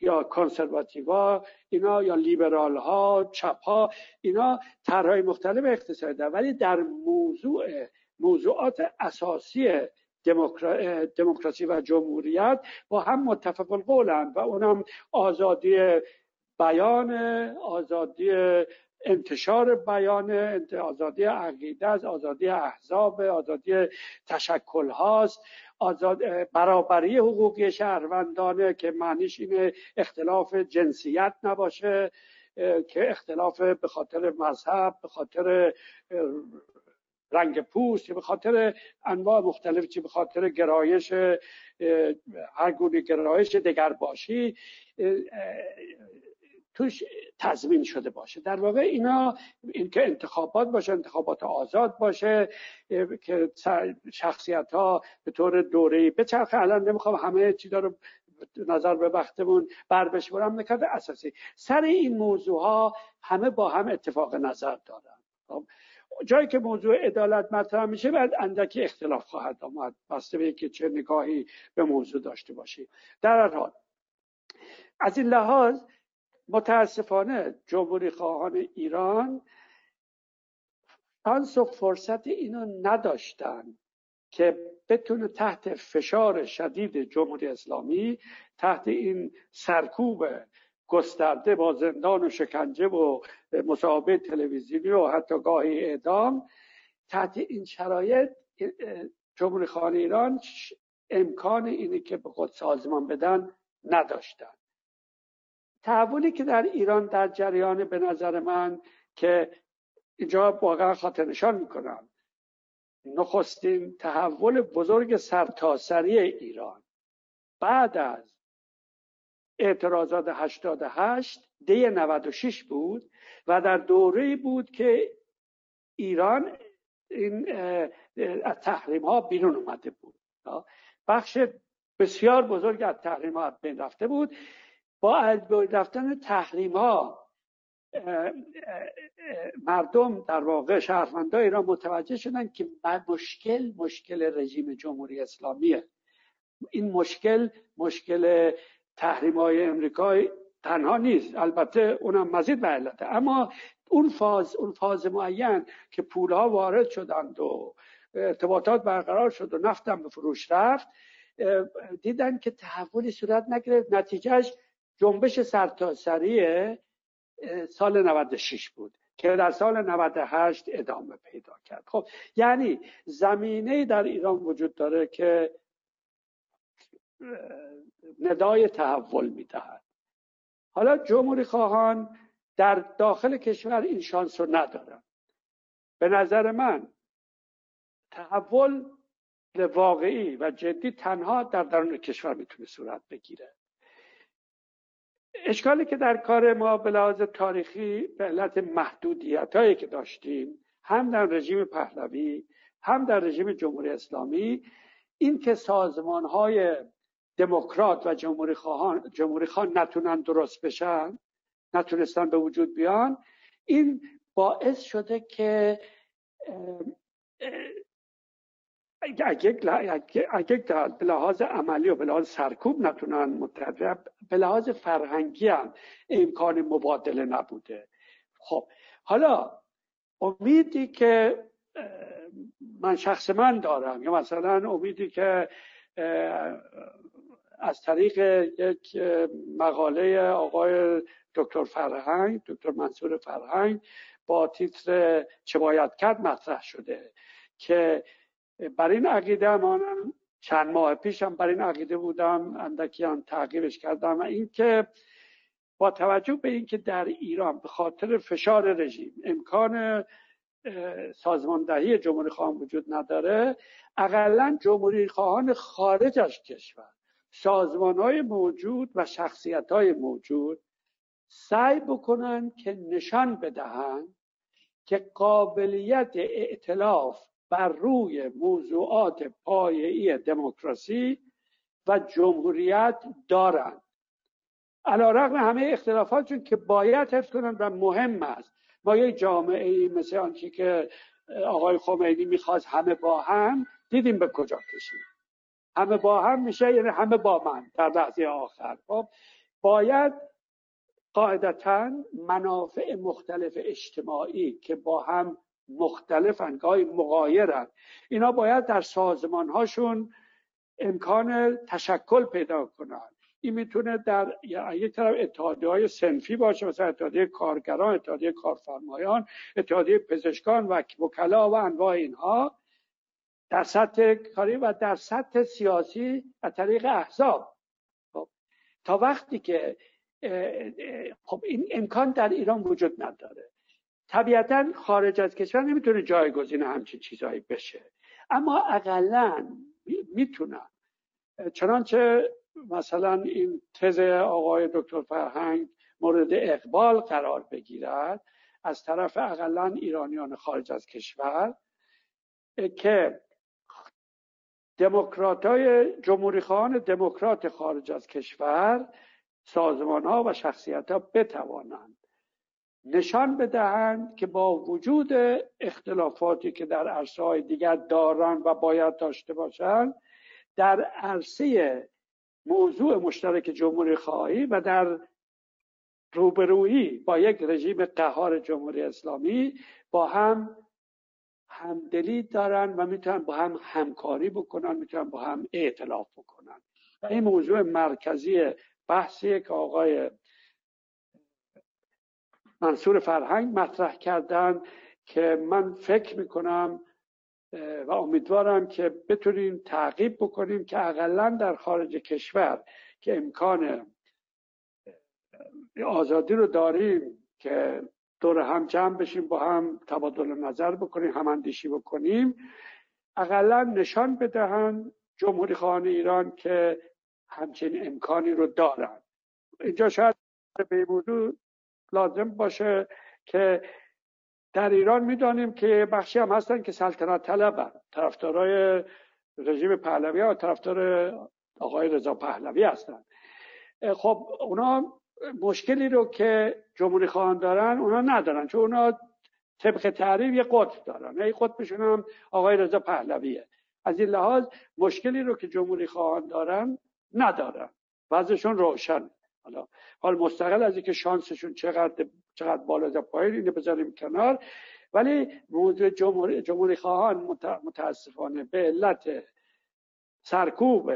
یا کنسرواتیوا اینا یا لیبرال ها چپ ها اینا طرحهای مختلف اقتصادی دارن. ولی در موضوع موضوعات اساسی دموکراسی و جمهوریت با هم متفق القولند و اونم آزادی بیان آزادی انتشار بیان آزادی عقیده از آزادی احزاب آزادی تشکل هاست آزاد برابری حقوقی شهروندانه که معنیش اینه اختلاف جنسیت نباشه که اختلاف به خاطر مذهب به خاطر رنگ پوست به خاطر انواع مختلف چی به خاطر گرایش هر گونه گرایش دگر باشی توش تضمین شده باشه. در واقع اینا اینکه انتخابات باشه انتخابات آزاد باشه که شخصیت ها به طور دوره به چرخه الان نمی‌خوام همه چیزا رو نظر به وقتمون بر بشورم نکرد اساسی. سر این موضوع ها همه با هم اتفاق نظر دارن. خب، جایی که موضوع عدالت مطرح میشه بعد اندکی اختلاف خواهد آمد. بسته به که چه نگاهی به موضوع داشته باشیم. در هر حال از این لحاظ متاسفانه جمهوری خواهان ایران شانس و فرصت اینو نداشتن که بتونه تحت فشار شدید جمهوری اسلامی تحت این سرکوب گسترده با زندان و شکنجه و مصاحبه تلویزیونی و حتی گاهی اعدام تحت این شرایط جمهوری خان ایران امکان اینه که به خود سازمان بدن نداشتن. تحولی که در ایران در جریان به نظر من که اینجا واقعا خاطر نشان می‌کنم. نخستین تحول بزرگ سرتاسری ایران بعد از اعتراضات 88 دی 96 بود و در دوره بود که ایران این از تحریم ها بیرون اومده بود. بخش بسیار بزرگ از تحریم ها بین رفته بود. با از رفتن تحریم ها مردم در واقع شهروندان ایران متوجه شدن که مشکل مشکل رژیم جمهوری اسلامیه. این مشکل مشکل تحریم های امریکای تنها نیست. البته اونم مزید به علته اما اون فاز اون فاز معین که پول ها وارد شدند و ارتباطات برقرار شد و نفتم به فروش رفت دیدن که تحولی صورت نگرفت. نتیجهش جنبش سرتاسری سال 96 بود که در سال 98 ادامه پیدا کرد. خب یعنی زمینه در ایران وجود داره که ندای تحول می‌دهد. حالا جمهوری خواهان در داخل کشور این شانس رو ندارن. به نظر من تحول واقعی و جدی تنها در درون کشور می‌تونه صورت بگیره. اشکالی که در کار ما به لحاظ تاریخی به علت محدودیت هایی که داشتیم هم در رژیم پهلوی هم در رژیم جمهوری اسلامی این که سازمان های دموکرات و جمهوری خواهان جمهوری خان نتونن درست بشن نتونستن به وجود بیان این باعث شده که اگه به لحاظ عملی و به لحاظ سرکوب نتونن متحد به لحاظ فرهنگی هم امکان مبادله نبوده. خب حالا امیدی که من شخص من دارم یا مثلا امیدی که از طریق یک مقاله آقای دکتر فرهنگ دکتر منصور فرهنگ با تیتر چه باید کرد مطرح شده که بر این عقیده مانم چند ماه پیشم بر این عقیده بودم اندکی هم تغییرش کردم و اینکه با توجه به اینکه در ایران به خاطر فشار رژیم امکان سازماندهی جمهوری خواهان وجود نداره اقلا جمهوری خواهان خارج از کشور سازمان های موجود و شخصیت های موجود سعی بکنن که نشان بدهند که قابلیت ائتلاف بر روی موضوعات پایه‌ای دموکراسی و جمهوریت دارند. علا رقم همه اختلافاتشون که باید حفظ کنند و مهم است. ما یک جامعه ای مثل آنچه که آقای خمینی می‌خواست همه با هم دیدیم به کجا کشید همه با هم میشه یعنی همه با من در لحظه آخر. خب باید قاعدتا منافع مختلف اجتماعی که با هم مختلفن گاهی مقایرن اینا باید در سازمان هاشون امکان تشکل پیدا کنن. این می‌تونه در یک طرف اتحادیه های سنفی باشه مثلا اتحادیه کارگران اتحادیه کارفرمایان اتحادیه پزشکان و وکلا و انواع اینها در سطح کاری و در سطح سیاسی از طریق احزاب. خب. تا وقتی که خب این امکان در ایران وجود نداره. طبیعتا خارج از کشور نمی‌تونه جایگزین همچین چیزهایی بشه. اما اقلا می‌تونن چنانچه مثلا این تز آقای دکتر فرهنگ مورد اقبال قرار بگیرد از طرف اقلا ایرانیان خارج از کشور که دموکرات های جمهوری خواهان دموکرات خارج از کشور سازمان ها و شخصیت ها بتوانند نشان بدهند که با وجود اختلافاتی که در عرصه های دیگر دارند و باید داشته باشند در عرصه موضوع مشترک جمهوری خواهی و در روبرویی با یک رژیم قهار جمهوری اسلامی با هم همدلی دارن و می‌تونن با هم همکاری بکنن می‌تونن با هم اعتلاف بکنن. و این موضوع مرکزی بحثی که آقای منصور فرهنگ مطرح کردن که من فکر می‌کنم و امیدوارم که بتونیم تعقیب بکنیم که اقلا در خارج کشور که امکان آزادی رو داریم که دور هم جمع بشیم با هم تبادل نظر بکنیم هم اندیشی بکنیم اقلا نشان بدهند جمهوری خواهان ایران که همچین امکانی رو دارن. اینجا شاید به موضوع لازم باشه که در ایران می‌دانیم که بخشی هم هستن که سلطنت طلبن. طرفدارای رژیم پهلوی و طرفدار آقای رضا پهلوی هستن. خب اونا مشکلی رو که جمهوری خواهان دارن اونا ندارن. چون اونا طبق تعریف یه قطب دارن. ای قطبشون هم آقای رضا پهلویه. از این لحاظ مشکلی رو که جمهوری خواهان دارن ندارن. وضعشون روشن حالا. حال مستقل از اینکه شانسشون چقدر چقدر بالا یا پایین اینو بذاریم کنار. ولی موضوع جمهوری, جمهوری خواهان متاسفانه به علت سرکوب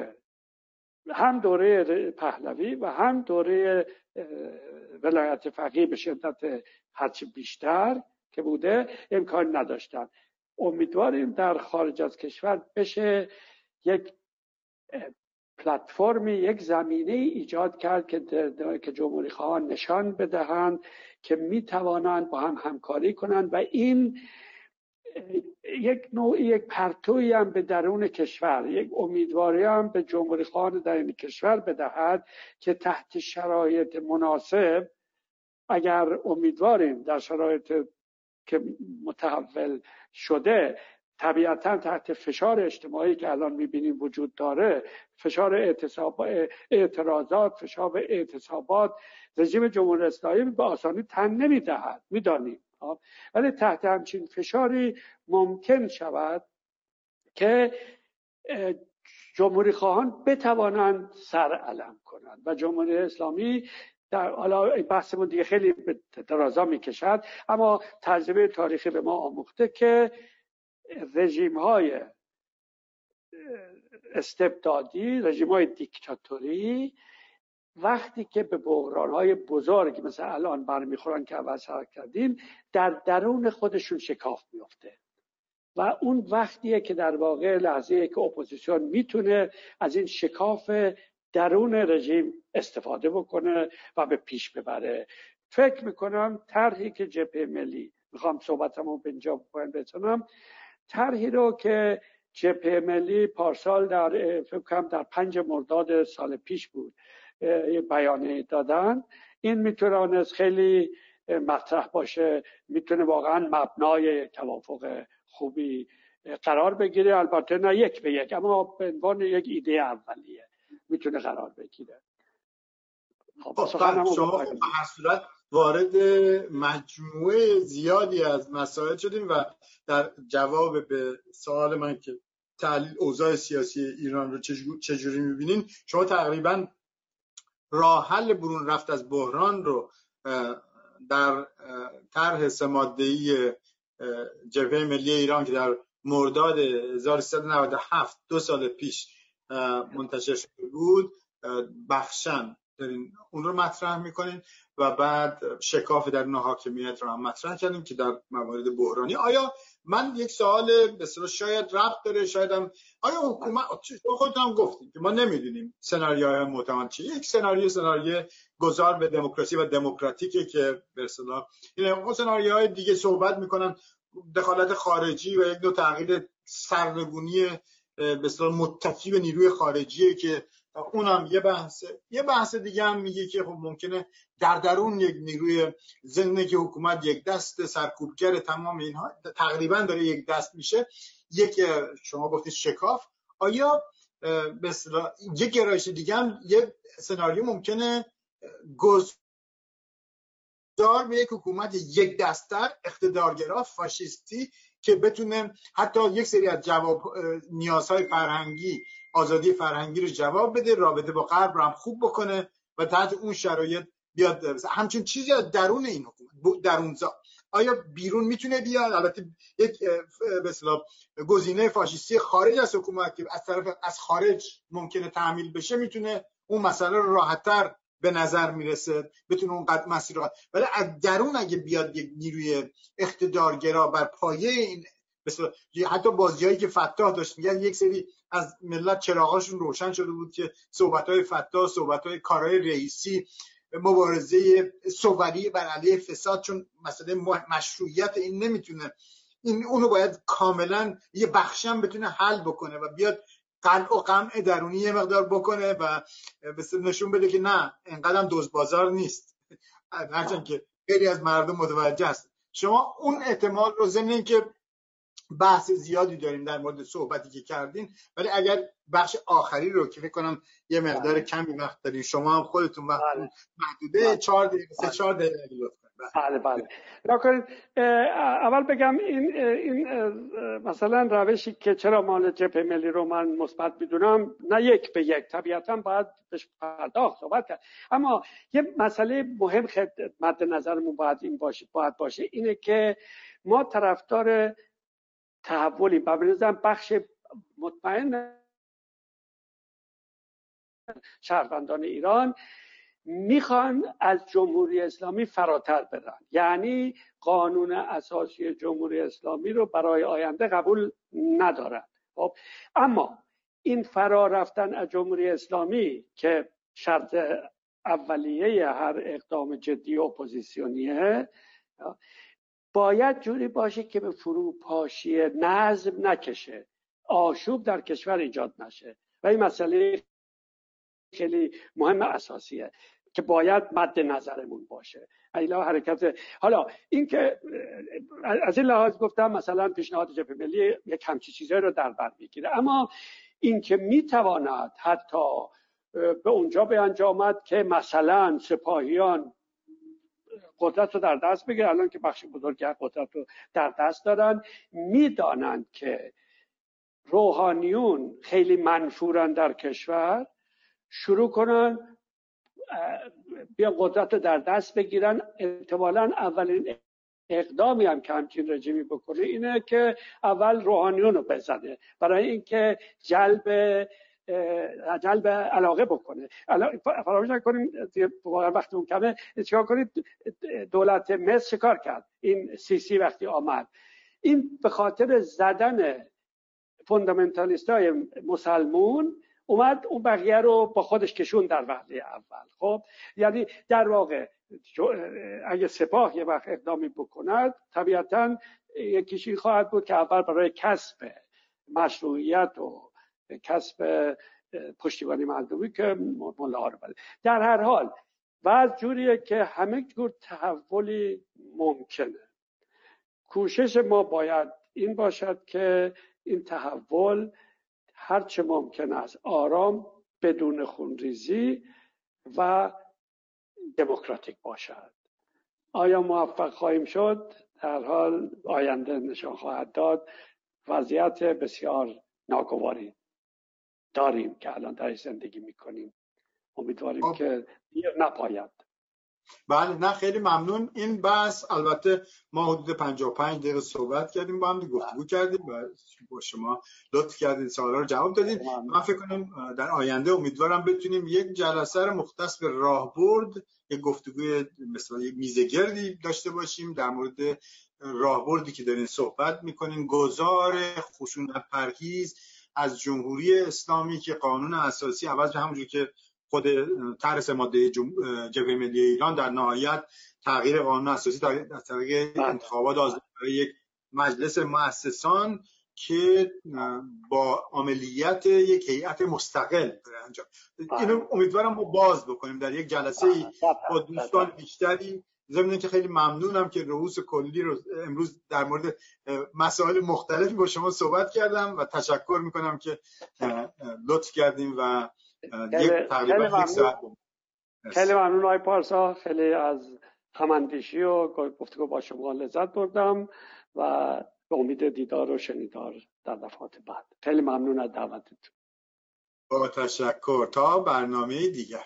هم دوره پهلوی و هم دوره ولایت فقیه به شدت هرچی بیشتر که بوده امکان نداشتن. امیدواریم در خارج از کشور بشه یک پلتفرمی یک زمینه ایجاد کرد که که جمهوری خواهان نشان بدهند که می توانند با هم همکاری کنند و این یک نوعی یک پرتوی هم به درون کشور یک امیدواری هم به جمهوری خواهان در این کشور بدهد که تحت شرایط مناسب اگر امیدواریم در شرایط که متحول شده طبیعتا تحت فشار اجتماعی که الان می‌بینیم وجود داره فشار اعتراضات فشار اعتصابات رژیم جمهوری اسلامی به آسانی تن نمی‌دهد. می‌دانیم. ولی تحت همچین فشاری ممکن شود که جمهوری خواهان بتوانند سر علم کنند. و جمهوری اسلامی در حالا بحثمون دیگه خیلی درازا می‌کشد اما تجربه تاریخی به ما آموخته که رژیم های استبدادی رژیم های دیکتاتوری وقتی که به بحران های بزرگ مثل الان برمیخورن که اول کردیم در درون خودشون شکاف میفته و اون وقتیه که در واقع لحظه که اپوزیسیون می‌تونه از این شکاف درون رژیم استفاده بکنه و به پیش ببره. فکر می‌کنم طرحی که جبهه ملی می‌خوام صحبتمو به اینجا بتونم طرحی رو که جبهه ملی پارسال در فکر در پنج مرداد سال پیش بود یه بیانیه دادن. این می‌تونست خیلی مطرح باشه می‌تونه واقعا مبنای توافق خوبی قرار بگیره. البته نه یک به یک اما به عنوان یک ایده اولیه می‌تونه قرار بگیره. خب, خب، شما خب هر صورت وارد مجموعه زیادی از مسائل شدیم و در جواب به سوال من که تحلیل اوضاع سیاسی ایران رو چجوری می‌بینین شما تقریبا راه حل برون رفت از بحران رو در طرح سمادهی جبهه ملی ایران که در مرداد 1397 دو سال پیش منتشر شده بود بخشن. دارین اون رو مطرح می‌کنین و بعد شکاف در حاکمیت رو هم مطرح کردیم که در موارد بحرانی. آیا من یک سوال به شاید ربط داره شاید هم آیا حکومت خودتون گفتیم که ما نمی‌دونیم سناریوهای محتمل چی یک سناریو سناریو گذار به دموکراسی و دموکراتیکه که به اصطلاح این سناریوهای دیگه صحبت می‌کنن دخالت خارجی و یک نوع تغییر سرنگونی به متکی به نیروی خارجیه که اونم یه بحثه یه بحث دیگه هم میگه که خب ممکنه در درون یک نیروی ضمن که حکومت یک دست سرکوبگر تمام اینها تقریبا داره یک دست میشه یک شما گفتید شکاف. آیا به یک گرایش دیگه هم یه سناریو ممکنه گذار به یک حکومت یک دستر اقتدارگرا فاشیستی که بتونه حتی یک سری از جواب نیازهای فرهنگی آزادی فرهنگی رو جواب بده رابطه با غرب رو هم خوب بکنه و تحت اون شرایط بیاد همچین چیزی از درون این حکومت درون آیا بیرون می‌تونه بیاد؟ البته یک به گزینه فاشیستی خارج از حکومت که از طرف از خارج ممکنه تعمیل بشه می‌تونه اون مسئله رو راحتتر به نظر می‌رسه بتونه اون قد مسیر رو ولی از درون اگه بیاد یک نیروی اقتدارگرا بر پایه این حتی بازیایی که فتاح داشت میگن یک سری از ملت چراغاشون روشن شده بود که صحبت های فتاح صحبت های کارهای رئیسی مبارزه صوری بر علیه فساد چون مسئله مشروعیت این نمی‌تونه. این اونو باید کاملا یه بخشم بتونه حل بکنه و بیاد قلع و قمع درونی یه مقدار بکنه و نشون بده که نه اینقدر دوز بازار نیست. هرچند که خیلی از مردم متوجه است شما اون احتمال رو ضمن که بحث زیادی داریم در مورد صحبتی که کردین ولی اگر بخش آخری رو که فکر کنم یه مقدار بله. کمی وقت دارین شما هم خودتون وقت بله. محدوده بله. چهار دقیقه سه چهار دقیقه بله بله بله اول بگم این, این مثلا روشی که چرا مال جبهه ملی رو من مثبت می‌دونم نه یک به یک طبیعتا باید بهش پرداخت صحبت کرد اما یه مسئله مهم مد نظرمون باید این باشه باید باشه اینه که ما طرفدار تحولی. و بخش مطمئن شهروندان ایران می‌خوان از جمهوری اسلامی فراتر برن. یعنی قانون اساسی جمهوری اسلامی رو برای آینده قبول ندارن. خب اما این فرار رفتن از جمهوری اسلامی که شرط اولیه هر اقدام جدی اپوزیسیونیه باید جوری باشه که به فروپاشی نظم نکشه. آشوب در کشور ایجاد نشه. و این مسئله خیلی مهم اساسیه که باید مد نظرمون باشه. ایلا حرکت حالا این که از این لحاظ گفتم مثلا پیشنهاد جبهه ملی یک همچی چیزایی رو در بر می‌گیره. اما این که می‌تواند حتی به اونجا به انجامد که مثلا سپاهیان قدرت رو در دست بگیره الان که بخش بزرگی قدرت رو در دست دارن می‌دانند که روحانیون خیلی منفورن در کشور شروع کنن بیا قدرت رو در دست بگیرن. احتمالا اولین اقدامی هم که همچین رژیمی بکنه اینه که اول روحانیون رو بزنه. برای اینکه جلب جلب علاقه بکنه. فراموش نکنیم واقعا وقتی اون کمه چیکار کنید دولت مصر کار کرد؟ این سی وقتی آمد. این به خاطر زدن فوندامنتالیست های مسلمون اومد اون بقیه رو با خودش کشون در وحله اول. خب؟ یعنی در واقع اگه سپاه یه وقت اقدامی بکند طبیعتا یکیشی خواهد بود که اول برای کسب مشروعیت و کسب پشتیبانی مردمی که ملا رو بده. در هر حال از جوریه که همه جور تحولی ممکنه. کوشش ما باید این باشد که این تحول هرچه ممکن است آرام بدون خونریزی و دموکراتیک باشد. آیا موفق خواهیم شد؟ در حال آینده نشان خواهد داد. وضعیت بسیار ناگواری. داریم که الان در زندگی می‌کنیم. امیدواریم خب. که دیر نپاید. بله نه خیلی ممنون. این بحث البته ما حدود 55 دقیقه صحبت کردیم با هم گفتگو کردیم و با شما لطف کردید سوالا رو جواب دادید. من فکر کنم در آینده امیدوارم بتونیم یک جلسه رو مختص به راهبرد یک گفتگوی مثلا یک میزگردی داشته باشیم در مورد راهبردی که دارین صحبت می‌کنین. گذار خشونت پرهیز از جمهوری اسلامی که قانون اساسی عوض به همونجور که خود طرح ماده جبهه ملی ایران در نهایت تغییر قانون اساسی از طریق بله. انتخابات آزاد یک مجلس مؤسسان که با عملیت یک هیئت مستقل انجام. اینو امیدوارم ما باز بکنیم در یک جلسه با دوستان بیشتری ضمن که خیلی ممنونم که رئوس کلی رو امروز در مورد مسائل مختلفی با شما صحبت کردم و تشکر می‌کنم که لطف کردیم و یک تقریبا یک ساعت خیلی ممنون آقای پارسا. خیلی از هماندیشی و گفتگو با شما لذت بردم و به امید دیدار و شنیدار در دفعات بعد. خیلی ممنون از دعوتتون. با تشکر. تا برنامه دیگر.